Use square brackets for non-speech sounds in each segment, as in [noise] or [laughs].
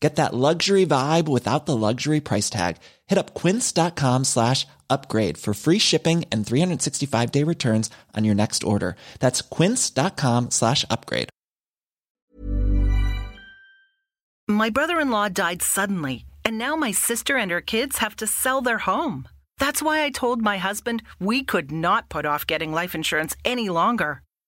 Get that luxury vibe without the luxury price tag. Hit up quince.com slash upgrade for free shipping and 365 day returns on your next order. That's quince.com slash upgrade. My brother in law died suddenly, and now my sister and her kids have to sell their home. That's why I told my husband we could not put off getting life insurance any longer.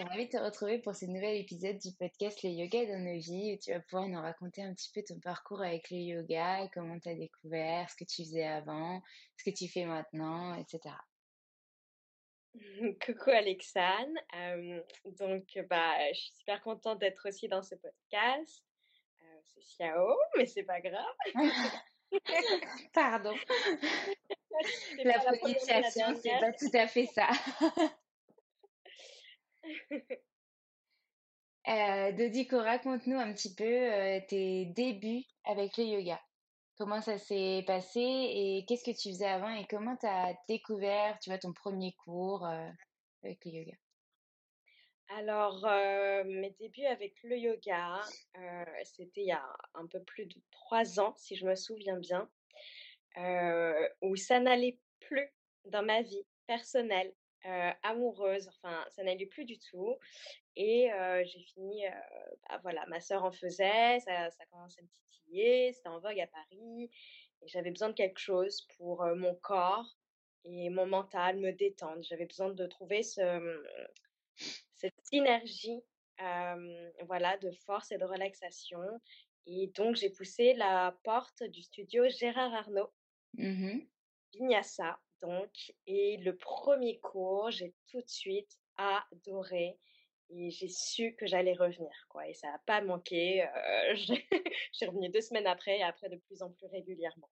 Suis ravie de te retrouver pour ce nouvel épisode du podcast Le Yoga dans nos vies où tu vas pouvoir nous raconter un petit peu ton parcours avec le yoga, comment tu as découvert, ce que tu faisais avant, ce que tu fais maintenant, etc. [laughs] Coucou Alexane. Euh, donc, bah, je suis super contente d'être aussi dans ce podcast. Euh, c'est Xiao, mais c'est pas grave. [laughs] Pardon. [laughs] La prononciation, c'est pas tout à fait ça. [laughs] Euh, Dodico, raconte-nous un petit peu euh, tes débuts avec le yoga. Comment ça s'est passé et qu'est-ce que tu faisais avant et comment tu as découvert, tu vois, ton premier cours euh, avec le yoga? Alors, euh, mes débuts avec le yoga, c'était il y a un peu plus de trois ans, si je me souviens bien, où ça n'allait plus dans ma vie personnelle, euh, amoureuse, enfin, ça n'allait plus du tout. Et euh, j'ai fini, euh, bah, voilà, ma sœur en faisait, ça, ça commençait à me titiller, c'était en vogue à Paris, et j'avais besoin de quelque chose pour mon corps et mon mental, me détendre. J'avais besoin de trouver ce, cette synergie voilà, de force et de relaxation. Et donc, j'ai poussé la porte du studio Gérard Arnaud. Vinyasa, donc. Et le premier cours, j'ai tout de suite adoré. Et j'ai su que j'allais revenir, quoi. Et ça n'a pas manqué. Euh, [laughs] j'ai revenu deux semaines après et après de plus en plus régulièrement.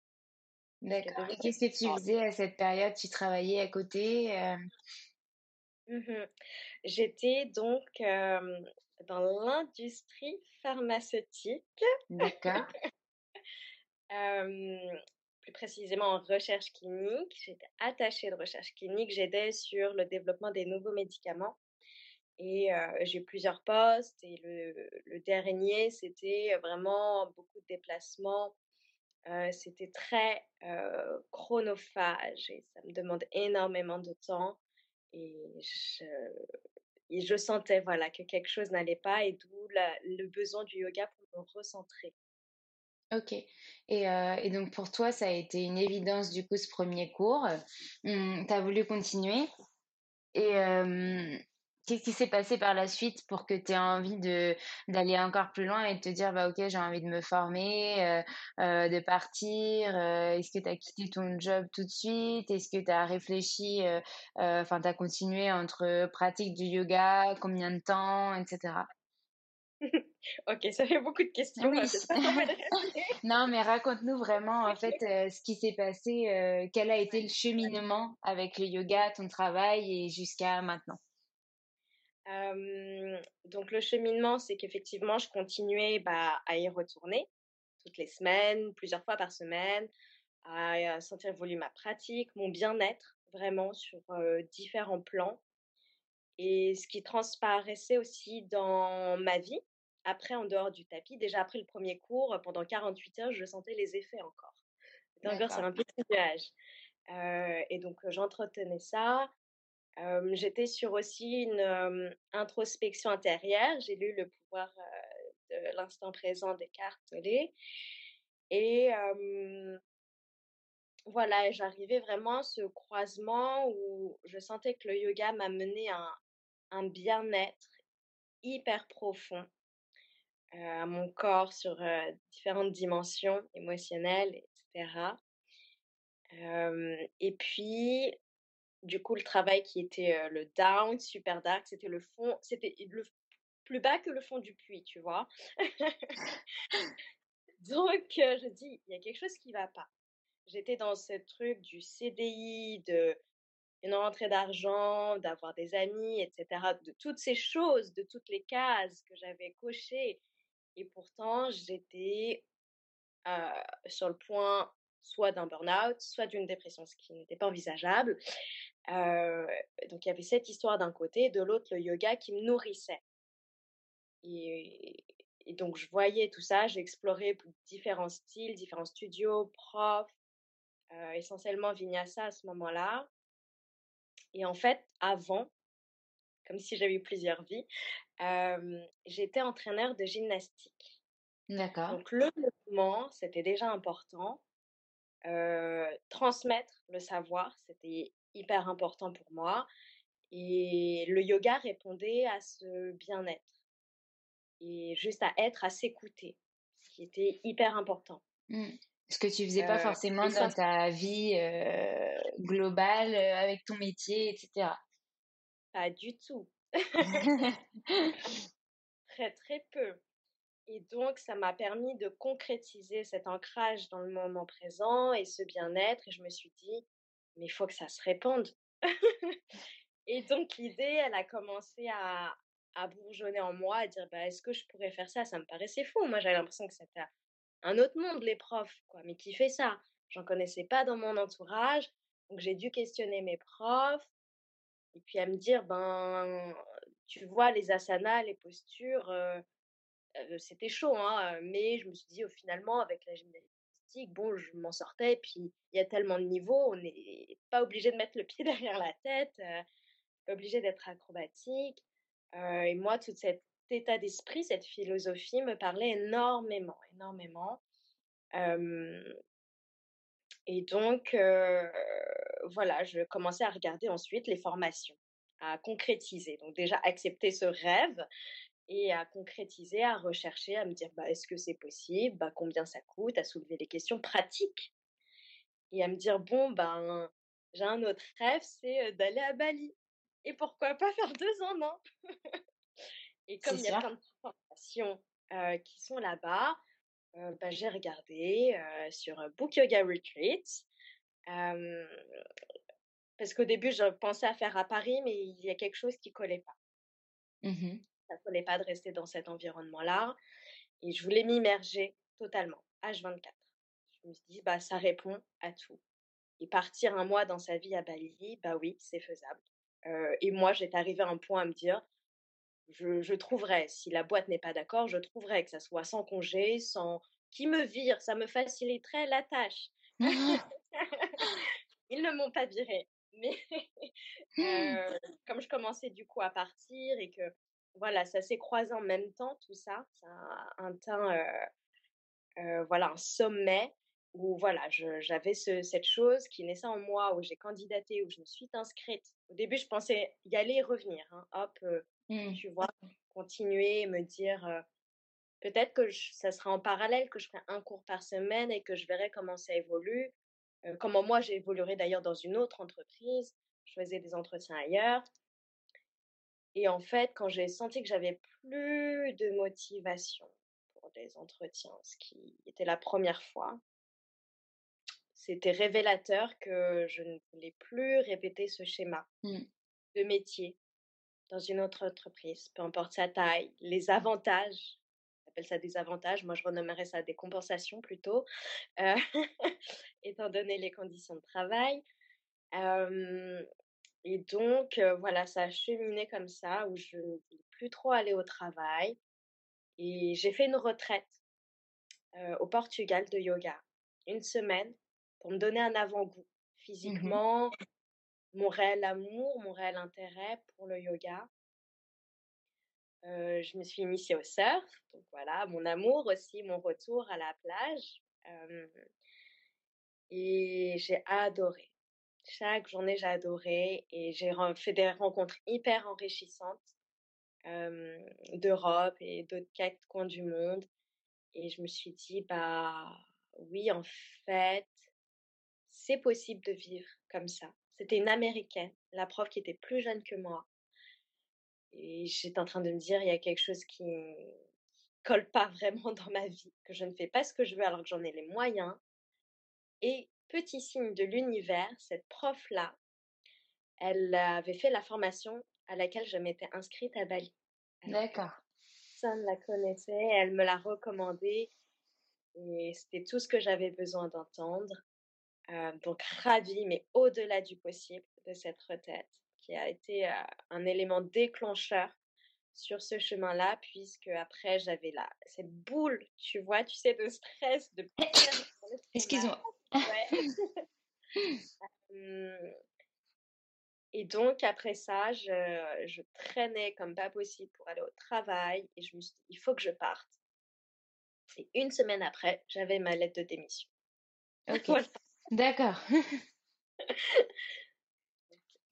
D'accord. Et qu'est-ce que tu faisais à cette période? Tu travaillais à côté euh? mmh J'étais donc dans l'industrie pharmaceutique. D'accord. [laughs] précisément en recherche clinique. J'étais attachée de recherche clinique. J'aidais sur le développement des nouveaux médicaments. Et j'ai eu plusieurs postes. Et le, dernier, c'était vraiment beaucoup de déplacements. c'était très chronophage et ça me demande énormément de temps. Et je, et je sentais voilà, que quelque chose n'allait pas et d'où le besoin du yoga pour me recentrer. Ok. Et, euh, et, donc pour toi, ça a été une évidence du coup ce premier cours. Hum, tu as voulu continuer. Et euh, qu'est-ce qui s'est passé par la suite pour que tu aies envie d'aller encore plus loin et de te dire bah ok j'ai envie de me former, euh, de partir. Est-ce que tu as quitté ton job tout de suite? Est-ce que tu as réfléchi Enfin, tu as continué entre pratique du yoga, combien de temps, etc. Ok, ça fait beaucoup de questions. [laughs] non, mais raconte-nous vraiment en fait euh, ce qui s'est passé, euh, quel a été le cheminement avec le yoga, ton travail et jusqu'à maintenant? donc le cheminement, c'est qu'effectivement, je continuais bah, à y retourner toutes les semaines, plusieurs fois par semaine, à, sentir évoluer ma pratique, mon bien-être, vraiment sur euh, différents plans. Et ce qui transparaissait aussi dans ma vie, après, en dehors du tapis, déjà après le premier cours, pendant 48 heures, je sentais les effets encore. Encore, c'est un petit nuage. Euh, et donc, j'entretenais ça. J'étais sur aussi une introspection intérieure. J'ai lu Le pouvoir de l'instant présent d'Eckhart Tolle. Et voilà, j'arrivais vraiment à ce croisement où je sentais que le yoga m'a mené à un bien-être hyper profond à mon corps sur différentes dimensions émotionnelles, etc. et puis, du coup, le travail qui était le down, super dark, c'était le fond, c'était le plus bas que le fond du puits, tu vois. [laughs] Donc, je dis, il y a quelque chose qui va pas. J'étais dans ce truc du CDI, de une rentrée d'argent, d'avoir des amis, etc., de toutes ces choses, de toutes les cases que j'avais cochées et pourtant, j'étais sur le point soit d'un burn-out, soit d'une dépression, ce qui n'était pas envisageable. donc il y avait cette histoire d'un côté, de l'autre le yoga qui me nourrissait. Et, donc je voyais tout ça, j'ai exploré différents styles, différents studios, profs, essentiellement vinyasa à ce moment-là. Et en fait, avant, comme si j'avais eu plusieurs vies, j'étais entraîneur de gymnastique. D'accord. Donc le mouvement, c'était déjà important. transmettre le savoir, c'était hyper important pour moi. Et le yoga répondait à ce bien-être. Et juste à être, à s'écouter, ce qui était hyper important. Mmh. Ce que tu faisais pas forcément dans ta vie globale, avec ton métier, etc. Pas du tout. [laughs] [laughs] très, très peu. Et donc, ça m'a permis de concrétiser cet ancrage dans le moment présent et ce bien-être. Et je me suis dit, mais il faut que ça se répande. [laughs] et donc, l'idée, elle a commencé à, à bourgeonner en moi, à dire, bah, est-ce que je pourrais faire ça? Ça me paraissait fou. Moi, j'avais l'impression que c'était un autre monde, les profs, quoi. Mais qui fait ça? J'en connaissais pas dans mon entourage. Donc, j'ai dû questionner mes profs. Et puis à me dire, ben, tu vois, les asanas, les postures, c'était chaud, hein, mais je me suis dit, finalement, avec la gymnastique, bon, je m'en sortais, puis il y a tellement de niveaux, on n'est pas obligé de mettre le pied [laughs] derrière la tête, pas obligé d'être acrobatique. et moi, tout cet état d'esprit, cette philosophie me parlait énormément, énormément. et donc, voilà, je commençais à regarder ensuite les formations, à concrétiser. Donc déjà, accepter ce rêve et à concrétiser, à rechercher, à me dire, bah, est-ce que c'est possible? Bah, Combien ça coûte? À soulever les questions pratiques. Et à me dire, bon, ben, j'ai un autre rêve, c'est d'aller à Bali. Et pourquoi pas faire deux ans, [laughs] non Et comme il y a plein de formations qui sont là-bas, bah, j'ai regardé sur Book Yoga Retreat. Parce qu'au début, je pensais à faire à Paris, mais il y a quelque chose qui collait pas. Mmh Ça collait pas de rester dans cet environnement-là. Et je voulais m'immerger totalement, H24. Je me suis dit, bah, ça répond à tout. Et partir un mois dans sa vie à Bali, bah oui, c'est faisable. et moi, j'étais arrivée à un point à me dire, je, je trouverai, si la boîte n'est pas d'accord, je trouverai que ça soit sans congé, sans qui me vire, ça me faciliterait la tâche. [laughs] Ils ne m'ont pas viré. Mais [laughs] comme je commençais du coup à partir et que voilà, ça s'est croisé en même temps, tout ça, ça a un temps, voilà, un sommet où voilà, j'avais cette chose qui naissait en moi, où j'ai candidaté, où je me suis inscrite. Au début, je pensais y aller et revenir. Hein. Hop, mmh. tu vois, continuer, me dire peut-être que ça sera en parallèle, que je ferai un cours par semaine et que je verrai comment ça évolue. Comment moi, j'évoluerai d'ailleurs dans une autre entreprise. Je faisais des entretiens ailleurs. Et en fait, quand j'ai senti que j'avais plus de motivation pour des entretiens, ce qui était la première fois, c'était révélateur que je ne voulais plus répéter ce schéma mmh. de métier dans une autre entreprise, peu importe sa taille, les avantages. Appelle ça des avantages, moi je renommerais ça des compensations plutôt, euh, [laughs] étant donné les conditions de travail. et donc, voilà, ça a cheminé comme ça, où je ne voulais plus trop aller au travail. Et j'ai fait une retraite au Portugal de yoga, une semaine pour me donner un avant-goût mmh physiquement, mon réel amour, mon réel intérêt pour le yoga. Je me suis initiée au surf, donc voilà, mon amour aussi, mon retour à la plage. et j'ai adoré. Chaque journée, j'ai adoré et j'ai fait des rencontres hyper enrichissantes d'Europe et d'autres quatre coins du monde. Et je me suis dit, bah oui, en fait, c'est possible de vivre comme ça. C'était une américaine, la prof qui était plus jeune que moi. Et j'étais en train de me dire, il y a quelque chose qui ne colle pas vraiment dans ma vie, que je ne fais pas ce que je veux alors que j'en ai les moyens. Et petit signe de l'univers, cette prof-là, elle avait fait la formation à laquelle je m'étais inscrite à Bali. D'accord. Personne ne la connaissait, elle me l'a recommandé et c'était tout ce que j'avais besoin d'entendre. Euh, donc ravie, mais au-delà du possible, de cette retraite qui a été un élément déclencheur sur ce chemin-là, puisque après j'avais là cette boule, tu vois, tu sais, de stress, de Excuse-moi. [laughs] et donc après ça, je, je, traînais comme pas possible pour aller au travail et je me suis dit, il faut que je parte. Et une semaine après, j'avais ma lettre de démission. Ok. [laughs] D'accord. [laughs]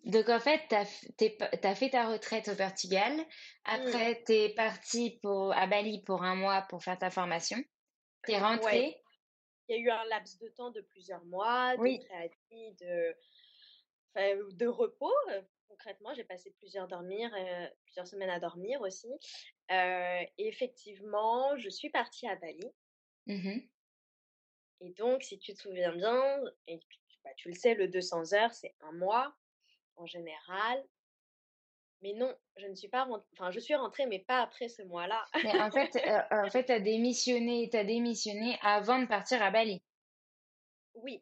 Donc en fait, tu as, fait ta retraite au Portugal. Mmh. Après, tu es parti pour, à Bali pour un mois pour faire ta formation. Tu es rentrée. Il y a eu un laps de temps de plusieurs mois, de préavis, de, de repos. Euh, concrètement, j'ai passé plusieurs, dormir, euh, plusieurs semaines à dormir aussi. Euh, et effectivement, je suis partie à Bali. Mmh et donc, si tu te souviens bien, et bah, tu le sais, le 200 heures, c'est un mois en général. Mais non, je ne suis pas rentrée. Enfin, je suis rentrée, mais pas après ce mois-là. mais en fait, [laughs] euh, en fait, as démissionné, as démissionné avant de partir à Bali. Oui.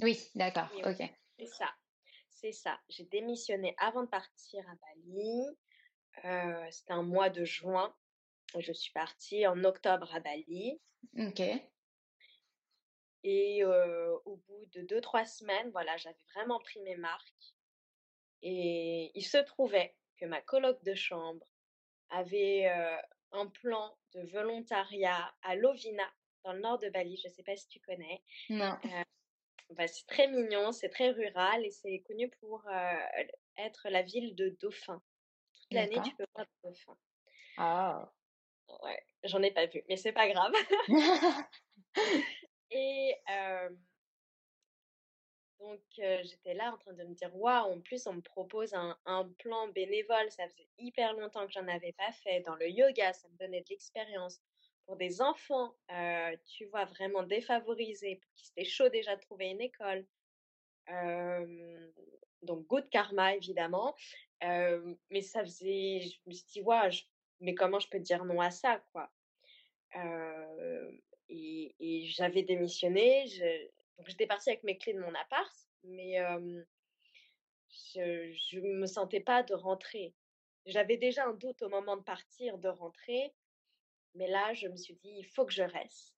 Oui, d'accord. ok. C'est ça. C'est ça. J'ai démissionné avant de partir à Bali. Euh, c'était un mois de juin. Je suis partie en octobre à Bali. Ok. Et au bout de deux, trois semaines, voilà, j'avais vraiment pris mes marques. Et il se trouvait que ma coloc de chambre avait un plan de volontariat à Lovina, dans le nord de Bali. Je ne sais pas si tu connais. Non. Bah, c'est très mignon, c'est très rural et c'est connu pour être la ville de dauphins. Toute l'année, tu peux voir des dauphins. Ah. Ouais, j'en ai pas vu, mais c'est pas grave. [laughs] Et donc j'étais là en train de me dire, waouh, en plus, on me propose un, plan bénévole. Ça faisait hyper longtemps que j'en avais pas fait. Dans le yoga, ça me donnait de l'expérience. Pour des enfants, tu vois, vraiment défavorisés, pour qui c'était chaud déjà de trouver une école. donc, good karma, évidemment. mais ça faisait, je me suis dit, waouh, mais comment je peux dire non à ça, quoi? et, j'avais démissionné. Donc j'étais partie avec mes clés de mon appart, mais je ne me sentais pas de rentrer. J'avais déjà un doute au moment de partir, de rentrer, mais là, je me suis dit, il faut que je reste.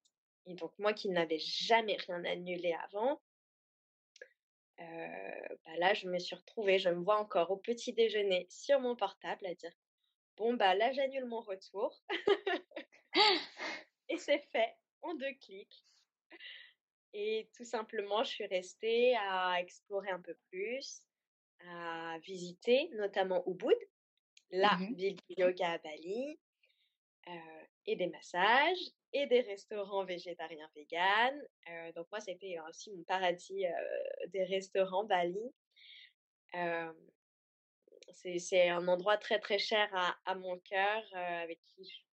Et donc, moi qui n'avais jamais rien annulé avant, bah là, je me suis retrouvée, je me vois encore au petit déjeuner sur mon portable à dire, bon, bah là, j'annule mon retour. [laughs] Et c'est fait en deux clics. Et tout simplement, je suis restée à explorer un peu plus, à visiter, notamment Ubud, la mmh ville du yoga à Bali, euh, et des massages, et des restaurants végétariens véganes. Euh, donc moi, c'était aussi mon paradis euh, des restaurants Bali. c'est un endroit très très cher à, à mon cœur, avec qui je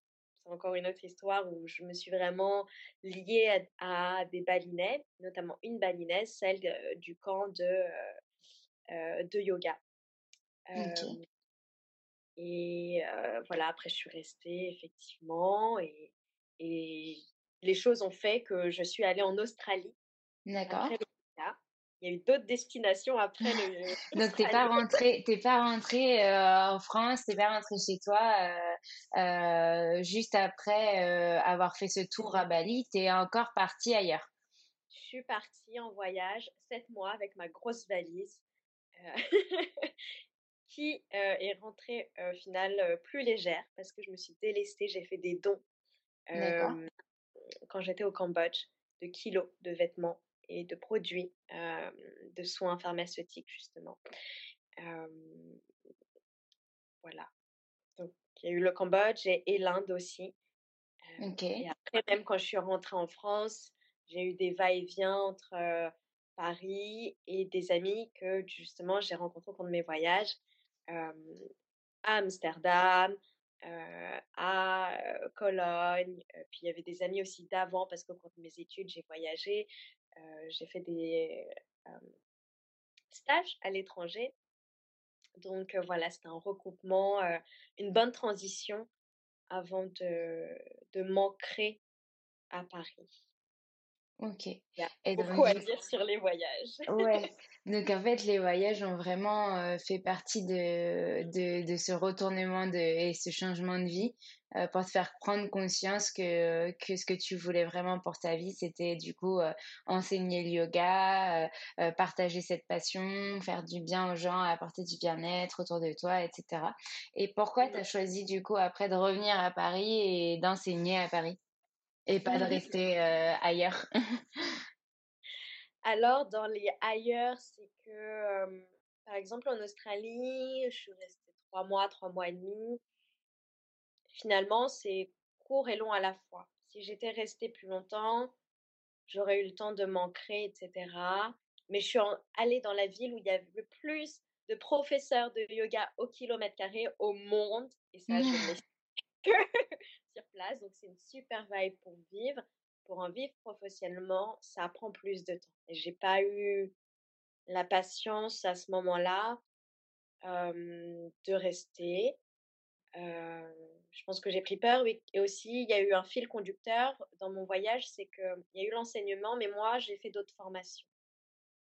c'est encore une autre histoire où je me suis vraiment liée à, des balinais, notamment une balinaise, celle du camp de, de yoga. Et voilà, après je suis restée effectivement et, et les choses ont fait que je suis allée en Australie. D'accord il y a eu d'autres destinations après le. [laughs] Donc t'es pas rentré, t'es pas rentré euh, en France, t'es pas rentré chez toi euh, euh, juste après avoir fait ce tour à Bali, t'es encore parti ailleurs. Je suis partie en voyage sept mois avec ma grosse valise. [laughs] qui est rentrée au final plus légère parce que je me suis délestée, j'ai fait des dons quand j'étais au Cambodge de kilos de vêtements et de produits de soins pharmaceutiques, justement. voilà. Il y a eu le Cambodge et, l'Inde aussi. Et après, même quand je suis rentrée en France, j'ai eu des va-et-vient entre Paris et des amis que justement j'ai rencontrés au cours de mes voyages à Amsterdam, à Cologne. puis il y avait des amis aussi d'avant parce qu'au cours de mes études, j'ai voyagé. j'ai fait des stages à l'étranger. Donc voilà, c'était un recoupement, une bonne transition avant de, de m'ancrer à Paris. Ok. Il y a et beaucoup à dire sur les voyages. ouais. [laughs] Donc en fait, les voyages ont vraiment euh, fait partie de, de, de, ce retournement de, et ce changement de vie euh, pour te faire prendre conscience que, que ce que tu voulais vraiment pour ta vie, c'était du coup euh, enseigner le yoga, partager cette passion, faire du bien aux gens, apporter du bien-être autour de toi, etc. Et pourquoi tu as choisi du coup après de revenir à Paris et d'enseigner à Paris? Et pas de rester ailleurs. [laughs] Alors, dans les ailleurs, c'est que, par exemple, en Australie, je suis restée trois mois, trois mois et demi. Finalement, c'est court et long à la fois. Si j'étais restée plus longtemps, j'aurais eu le temps de m'ancrer, etc. Mais je suis allée dans la ville où il y avait le plus de professeurs de yoga au kilomètre carré au monde. Et ça, je [laughs] ne [laughs] que sur place. Donc, c'est une super vibe pour vivre. Pour en vivre professionnellement, ça prend plus de temps. Et j'ai pas eu la patience à ce moment-là de rester. je pense que j'ai pris peur. Et aussi, il y a eu un fil conducteur dans mon voyage, c'est qu'il y a eu l'enseignement, mais moi, j'ai fait d'autres formations.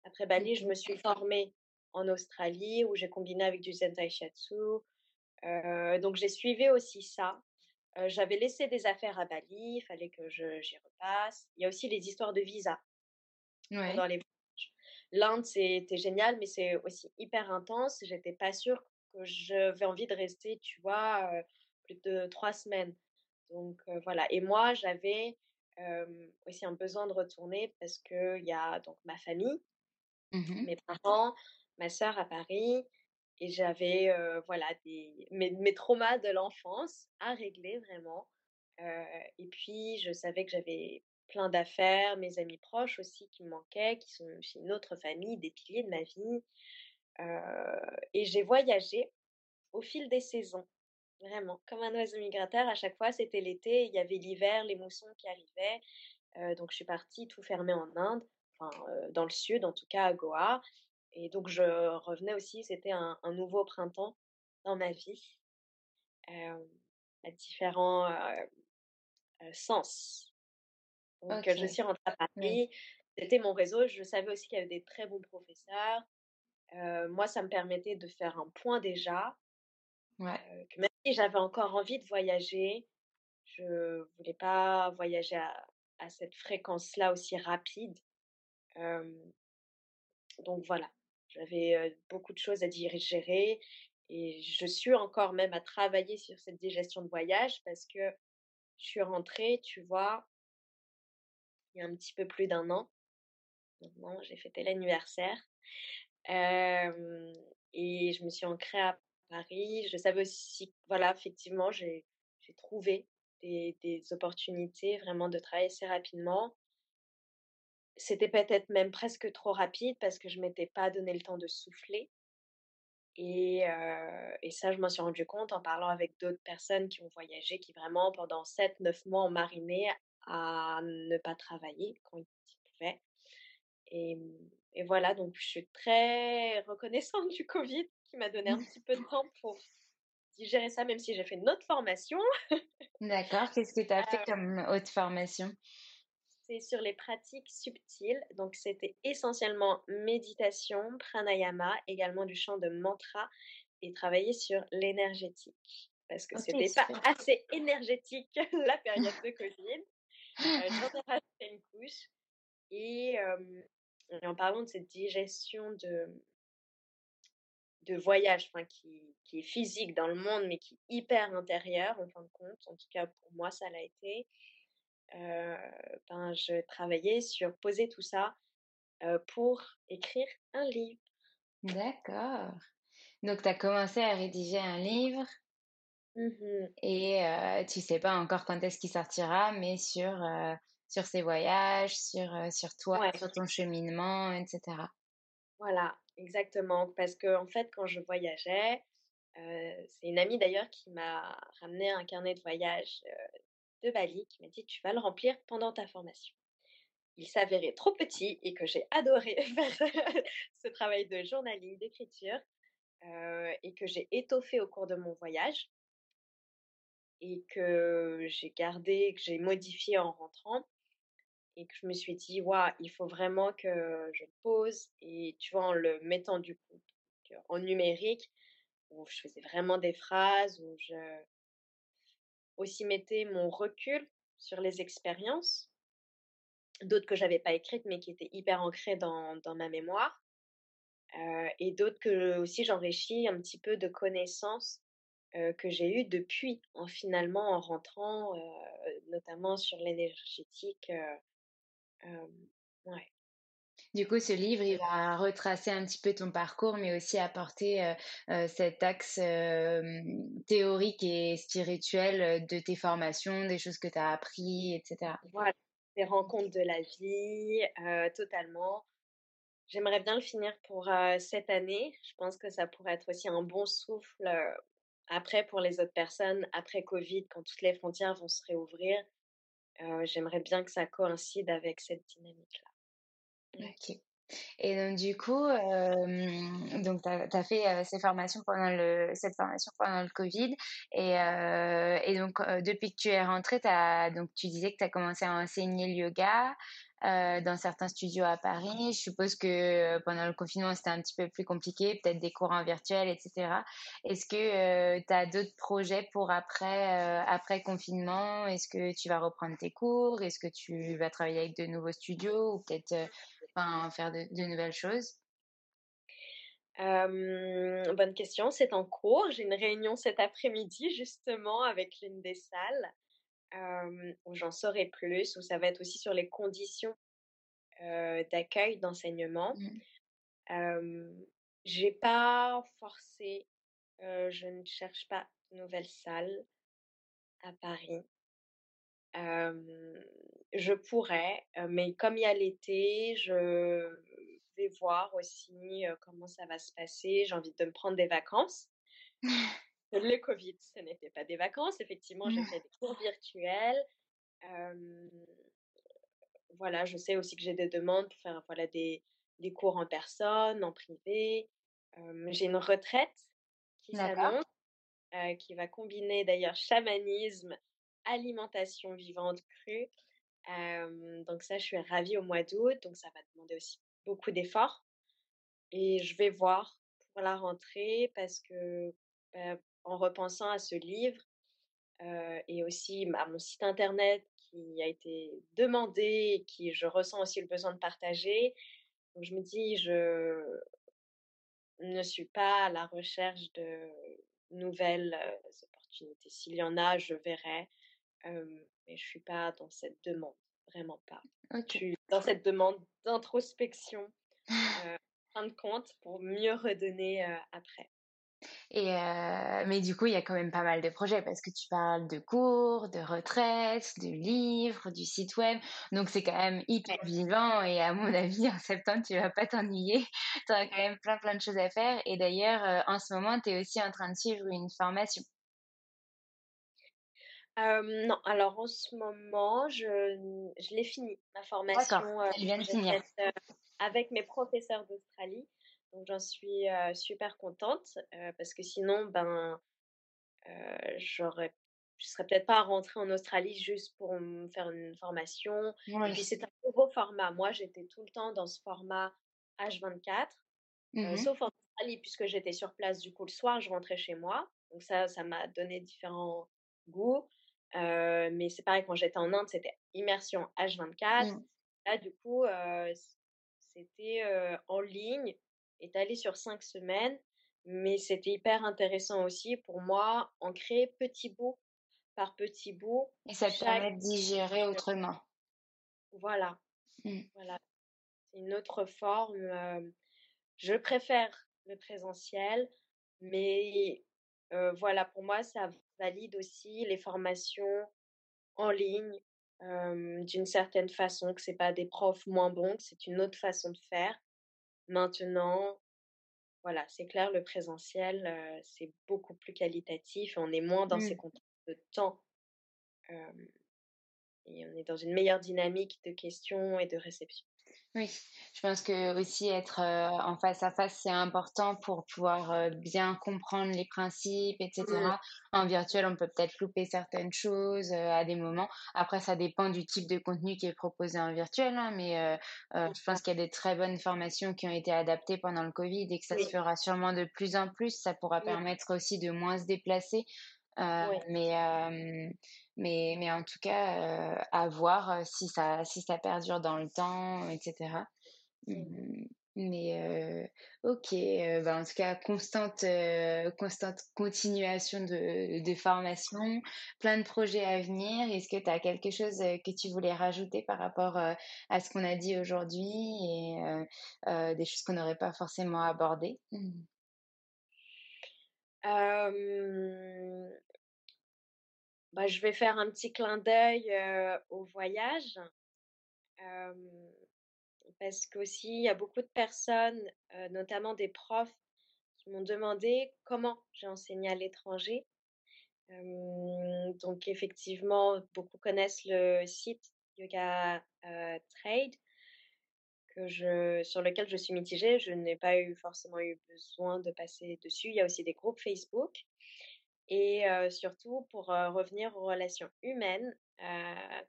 Après Bali, je me suis formée en Australie où j'ai combiné avec du Zen Tai Shiatsu. donc, j'ai suivi aussi ça j'avais laissé des affaires à Bali, il fallait que j'y repasse. Il y a aussi les histoires de visa dans les L'Inde, c'était génial, mais c'est aussi hyper intense. J'étais pas sûre que j'avais envie de rester, tu vois, plus de trois semaines. Donc voilà. Et moi, j'avais aussi un besoin de retourner parce qu'il y a donc ma famille, mmh mes parents, ma sœur à Paris, et j'avais voilà des mes, traumas de l'enfance à régler vraiment. et puis je savais que j'avais plein d'affaires, mes amis proches aussi qui me manquaient, qui sont aussi une autre famille, des piliers de ma vie. et j'ai voyagé au fil des saisons, vraiment, comme un oiseau migrateur. À chaque fois, c'était l'été, il y avait l'hiver, les moussons qui arrivaient. donc, je suis partie tout fermée en Inde, enfin, dans le sud, en tout cas à Goa. Et donc, je revenais aussi, c'était un, nouveau printemps dans ma vie, à différents sens. Donc, je suis rentrée à Paris. C'était mon réseau. Je savais aussi qu'il y avait des très bons professeurs. moi, ça me permettait de faire un point déjà. que même si j'avais encore envie de voyager, je voulais pas voyager à, à cette fréquence-là aussi rapide. donc voilà, j'avais beaucoup de choses à digérer et je suis encore même à travailler sur cette digestion de voyage parce que je suis rentrée, tu vois, il y a un petit peu plus d'un an. Maintenant, j'ai fêté l'anniversaire. et je me suis ancrée à Paris. Je savais aussi, voilà, effectivement, j'ai trouvé des, des, opportunités vraiment de travailler assez rapidement. C'était peut-être même presque trop rapide parce que je m'étais pas donné le temps de souffler. Et, et ça, je m'en suis rendu compte en parlant avec d'autres personnes qui ont voyagé, qui vraiment pendant 7-9 mois ont mariné à ne pas travailler quand ils pouvaient. Et, et voilà, donc je suis très reconnaissante du Covid qui m'a donné un petit peu de temps pour digérer ça, même si j'ai fait une autre formation. D'accord, qu'est-ce que tu as fait [laughs] comme autre formation? Sur les pratiques subtiles. Donc, c'était essentiellement méditation, pranayama, également du chant de mantra et travailler sur l'énergétique. Parce que c'était pas assez énergétique [laughs] la période de Covid. Euh, J'en une couche. Et, en parlant de cette digestion de, de voyage, enfin, qui, qui, est physique dans le monde, mais qui est hyper intérieure, en fin de compte, en tout cas pour moi, ça l'a été. Euh, ben, je travaillais sur poser tout ça pour écrire un livre. D'accord. Donc, tu as commencé à rédiger un livre mmh et tu sais pas encore quand est-ce qu'il sortira, mais sur, sur ses voyages, sur, sur toi, sur ton cheminement, etc. Voilà, exactement. Parce que, en fait, quand je voyageais, c'est une amie d'ailleurs qui m'a ramené un carnet de voyage de Bali qui m'a dit tu vas le remplir pendant ta formation. Il s'avérait trop petit et que j'ai adoré [laughs] faire ce travail de journaling, d'écriture euh, et que j'ai étoffé au cours de mon voyage et que j'ai gardé, que j'ai modifié en rentrant et que je me suis dit, waouh, il faut vraiment que je pose et tu vois, en le mettant du coup en numérique, où je faisais vraiment des phrases, où je, aussi mettais mon recul sur les expériences, d'autres que j'avais pas écrites mais qui étaient hyper ancrées dans, dans ma mémoire, euh, et d'autres que aussi j'enrichis un petit peu de connaissances euh, que j'ai eues depuis, en finalement en rentrant, euh, notamment sur l'énergétique. ouais. Du coup, ce livre, il va retracer un petit peu ton parcours, mais aussi apporter cet axe théorique et spirituel de tes formations, des choses que tu as appris, etc. Voilà, des rencontres de la vie, totalement. J'aimerais bien le finir pour cette année. Je pense que ça pourrait être aussi un bon souffle après pour les autres personnes, après Covid, quand toutes les frontières vont se réouvrir. J'aimerais bien que ça coïncide avec cette dynamique-là. OK. Et donc du coup, tu as fait, ces formations pendant le cette formation pendant le covid et et donc depuis que tu es rentrée, tu donc tu disais que tu as commencé à enseigner le yoga, dans certains studios à Paris. Je suppose que pendant le confinement, c'était un petit peu plus compliqué, peut-être des cours en virtuel, etc. Est-ce que tu as d'autres projets pour après, après confinement? Est-ce que tu vas reprendre tes cours? Est-ce que tu vas travailler avec de nouveaux studios ou peut-être enfin, faire de, de, nouvelles choses? Bonne question, c'est en cours. J'ai une réunion cet après-midi justement avec l'une des salles où j'en saurai plus, où ça va être aussi sur les conditions d'accueil, d'enseignement. Mmh. j'ai pas forcé, je ne cherche pas de nouvelle salle à Paris. Je pourrais, mais comme il y a l'été, je vais voir aussi comment ça va se passer. J'ai envie de me prendre des vacances. [laughs] Le Covid, ce n'était pas des vacances. Effectivement, j'ai fait des cours virtuels. voilà, je sais aussi que j'ai des demandes pour faire voilà, des, des cours en personne, en privé. j'ai une retraite qui s'annonce, qui va combiner d'ailleurs chamanisme, alimentation vivante crue. donc ça, je suis ravie au mois d'août. Donc ça va demander aussi beaucoup d'efforts. Et je vais voir pour la rentrée parce que bah, en repensant à ce livre et aussi à mon site internet qui a été demandé et qui je ressens aussi le besoin de partager. Je me dis, je ne suis pas à la recherche de nouvelles opportunités. S'il y en a, je verrai. Mais je suis pas dans cette demande, vraiment pas. Je suis dans cette demande d'introspection, euh, fin de compte, pour mieux redonner après. Et mais du coup, il y a quand même pas mal de projets parce que tu parles de cours, de retraites, de livres, du site web. Donc c'est quand même hyper vivant et à mon [laughs] avis, en septembre, tu vas pas t'ennuyer. Tu auras quand même plein plein de choses à faire. Et d'ailleurs, en ce moment, tu es aussi en train de suivre une formation. Non, alors en ce moment, je, je l'ai fini, ma formation. D'accord, elle vient de finir. avec mes professeurs d'Australie. Donc j'en suis super contente parce que sinon, ben, j'aurais, je serais peut-être pas rentrée en Australie juste pour me faire une formation. Et puis c'est un nouveau format. Moi, j'étais tout le temps dans ce format H24, mmh sauf en Australie puisque j'étais sur place. Du coup, le soir, je rentrais chez moi. Donc ça, ça m'a donné différents goûts. Mais c'est pareil, quand j'étais en Inde, c'était immersion H24. Mmh. Là, du coup, c'était en ligne étalé sur cinq semaines, mais c'était hyper intéressant aussi pour moi, en créer petit bout par petit bout. Et ça te permet de digérer autrement. Voilà. Mmh. Voilà. C'est une autre forme. je préfère le présentiel, mais voilà, pour moi, ça valide aussi les formations en ligne d'une certaine façon, que c'est pas des profs moins bons, que c'est une autre façon de faire. Maintenant, voilà, c'est clair, le présentiel, c'est beaucoup plus qualitatif. On est moins dans ces mmh. contraintes de temps. et on est dans une meilleure dynamique de questions et de réception. Oui, je pense que aussi être en face à face, c'est important pour pouvoir bien comprendre les principes, etc. Mmh. En virtuel, on peut peut-être louper certaines choses à des moments. Après, ça dépend du type de contenu qui est proposé en virtuel, hein, mais je pense qu'il y a des très bonnes formations qui ont été adaptées pendant le Covid et que ça se fera sûrement de plus en plus. Ça pourra permettre aussi de moins se déplacer. Mais mais, mais en tout cas, euh, à voir euh, si ça, si ça perdure dans le temps, etc. Mmh, mais euh, ok, bah en tout cas, constante, constante continuation de, de formation, plein de projets à venir. Est-ce que tu as quelque chose que tu voulais rajouter par rapport à ce qu'on a dit aujourd'hui et des choses qu'on n'aurait pas forcément abordées? Bah, je vais faire un petit clin d'œil au voyage. parce qu'aussi, il y a beaucoup de personnes, notamment des profs, qui m'ont demandé comment j'ai enseigné à l'étranger. donc, effectivement, beaucoup connaissent le site Yoga Trade. Que je, sur lequel je suis mitigée, je n'ai pas eu forcément eu besoin de passer dessus. Il y a aussi des groupes Facebook. Et surtout, pour revenir aux relations humaines,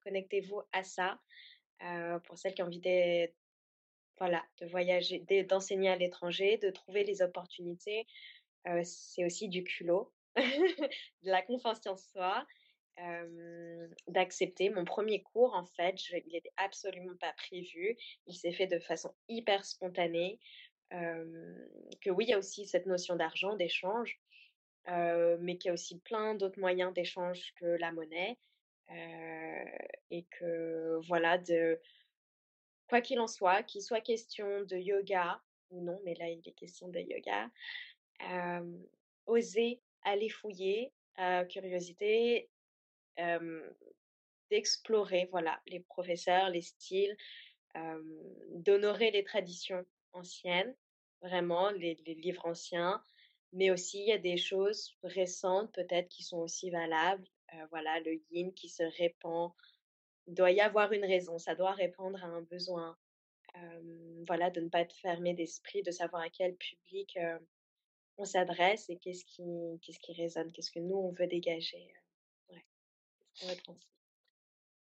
connectez-vous à ça. pour celles qui ont envie de, voilà, de voyager, d'enseigner à l'étranger, de trouver les opportunités, c'est aussi du culot, [laughs] de la confiance en soi, d'accepter. Mon premier cours, en fait, il n'était absolument pas prévu. Il s'est fait de façon hyper spontanée. que oui, il y a aussi cette notion d'argent, d'échange, mais qu'il y a aussi plein d'autres moyens d'échange que la monnaie. et que voilà, de quoi qu'il en soit, qu'il soit question de yoga ou non, mais là il est question de yoga, oser aller fouiller, curiosité, d'explorer voilà, les professeurs, les styles, d'honorer les traditions anciennes, vraiment, les, livres anciens, mais aussi il y a des choses récentes peut-être qui sont aussi valables. voilà, le yin qui se répand. Il doit y avoir une raison, ça doit répondre à un besoin. voilà, de ne pas être fermé d'esprit, de savoir à quel public on s'adresse et qu'est-ce qui, qu'est-ce qui résonne, qu'est-ce que nous on veut dégager. Transmettre.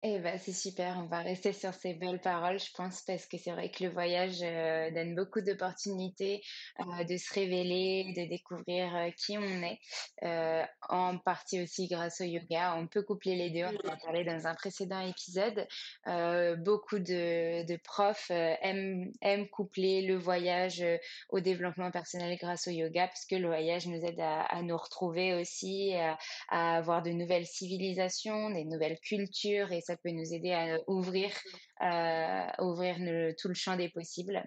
Eh ben, c'est super, on va rester sur ces belles paroles, je pense, parce que c'est vrai que le voyage euh, donne beaucoup d'opportunités euh, de se révéler, de découvrir euh, qui on est, en partie aussi grâce au yoga. On peut coupler les deux, on en a parlé dans un précédent épisode. beaucoup de, de profs aiment, aiment, coupler le voyage au développement personnel grâce au yoga, parce que le voyage nous aide à, à nous retrouver aussi, à, à, avoir de nouvelles civilisations, des nouvelles cultures, et ça peut nous aider à ouvrir, euh, ouvrir tout le champ des possibles.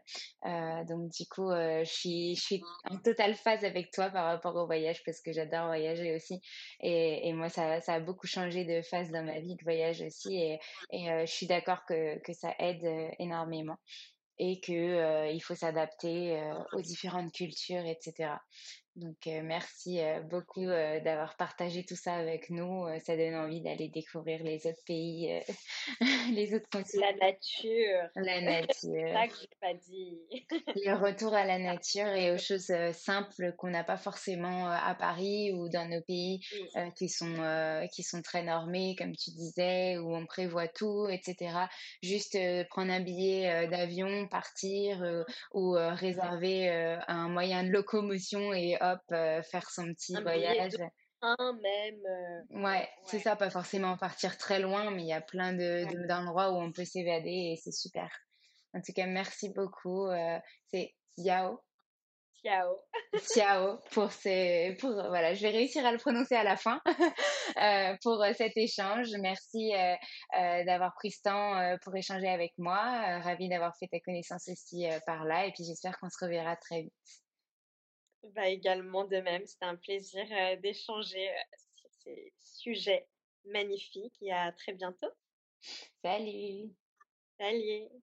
Euh, donc du coup, euh, je, suis, en totale phase avec toi par rapport au voyage parce que j'adore voyager aussi. Et, moi, ça, a beaucoup changé de phase dans ma vie de voyage aussi. Et, je suis d'accord que, ça aide énormément et qu'il il faut s'adapter aux différentes cultures, etc. Donc, merci beaucoup d'avoir partagé tout ça avec nous. ça donne envie d'aller découvrir les autres pays, [laughs] les autres continents. La nature. La [laughs] nature. ça que j'ai pas dit. [laughs] le retour à la nature et aux choses simples qu'on n'a pas forcément à Paris ou dans nos pays qui, sont, qui sont très normés, comme tu disais, où on prévoit tout, etc. Juste prendre un billet d'avion, partir ou réserver un moyen de locomotion et hop, faire son petit voyage. même. Euh, ouais, c'est ça, pas forcément partir très loin, mais il y a plein d'endroits de, où on peut s'évader et c'est super. En tout cas, merci beaucoup. C'est Yao. Ciao. Ciao pour ces, pour voilà, je vais réussir à le prononcer à la fin [laughs] pour cet échange. Merci d'avoir pris ce temps pour échanger avec moi. Ravi d'avoir fait ta connaissance aussi par là et puis j'espère qu'on se reverra très vite. Bah, également de même, c'était un plaisir d'échanger sur ces sujets magnifiques et à très bientôt. Salut. Salut.